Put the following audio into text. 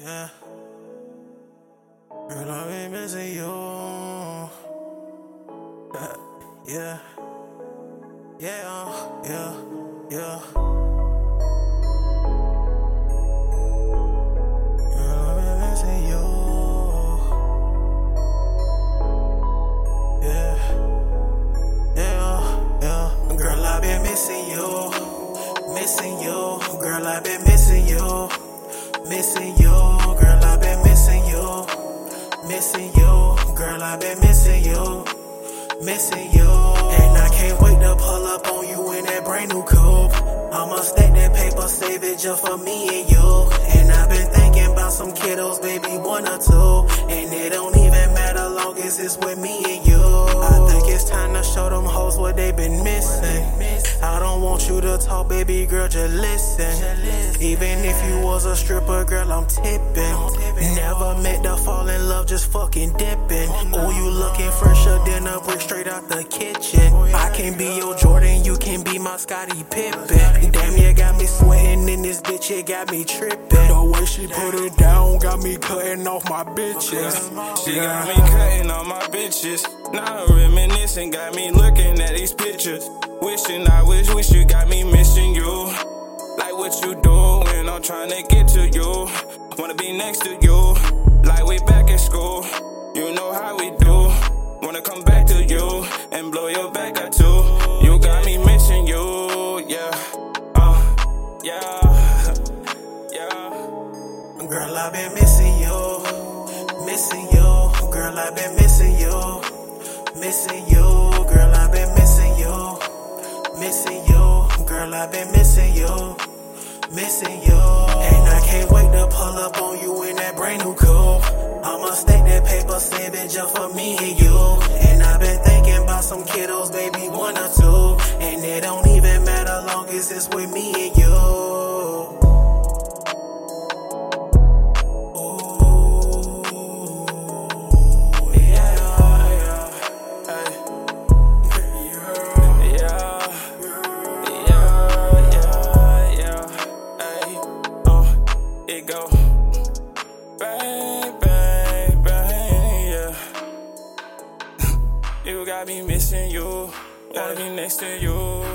Yeah. Girl, I've been missing you. Yeah. Yeah, yeah, yeah. Girl, I've been missing you. Yeah. Yeah, yeah. Girl, I've been missing you. Missing you. Girl, I've been missing you. Missing you. Girl, I've been missing you. Missing you. Girl, I've been missing you. Missing you. And I can't wait to pull up on you in that brand new coupe. I'ma stack that paper, save it just for me and you. And I've been thinking about some kiddos, baby, one or two. And it don't even matter long as it's with me and you. I think it's time to show them hoes what they been missing. I don't want you to talk, baby girl, just listen. Even if you was a stripper, girl, I'm tipping. Never met to fall in love, just fucking dipping. Oh, you looking fresher than a brick straight out the kitchen. I can be your Jordan, you can be my Scottie Pippen. Damn, you got me sweating in this bitch, it got me tripping. The way she put it down got me cutting off my bitches. She got me cutting off my bitches. Now reminiscing, got me looking at these pictures. Wishing I wish, wish you got me missing you. Like what you do when I'm trying to get to you. Wanna be next to you, like we back in school. You know how we do. Wanna come back to you and blow your back out too. You got me missing you, yeah. Uh, yeah, yeah. Girl, I've been missing you, missing you. Girl, I've been missing you, I've been missing you, missing you. And I can't wait to pull up on you in that brand new coupe. I'ma stack that paper, save it just for me and you. And I've been thinking about some kiddos, baby, one or two. And it don't even matter long as it's with me and you. Yeah. you got me missing you, wanna be next to you.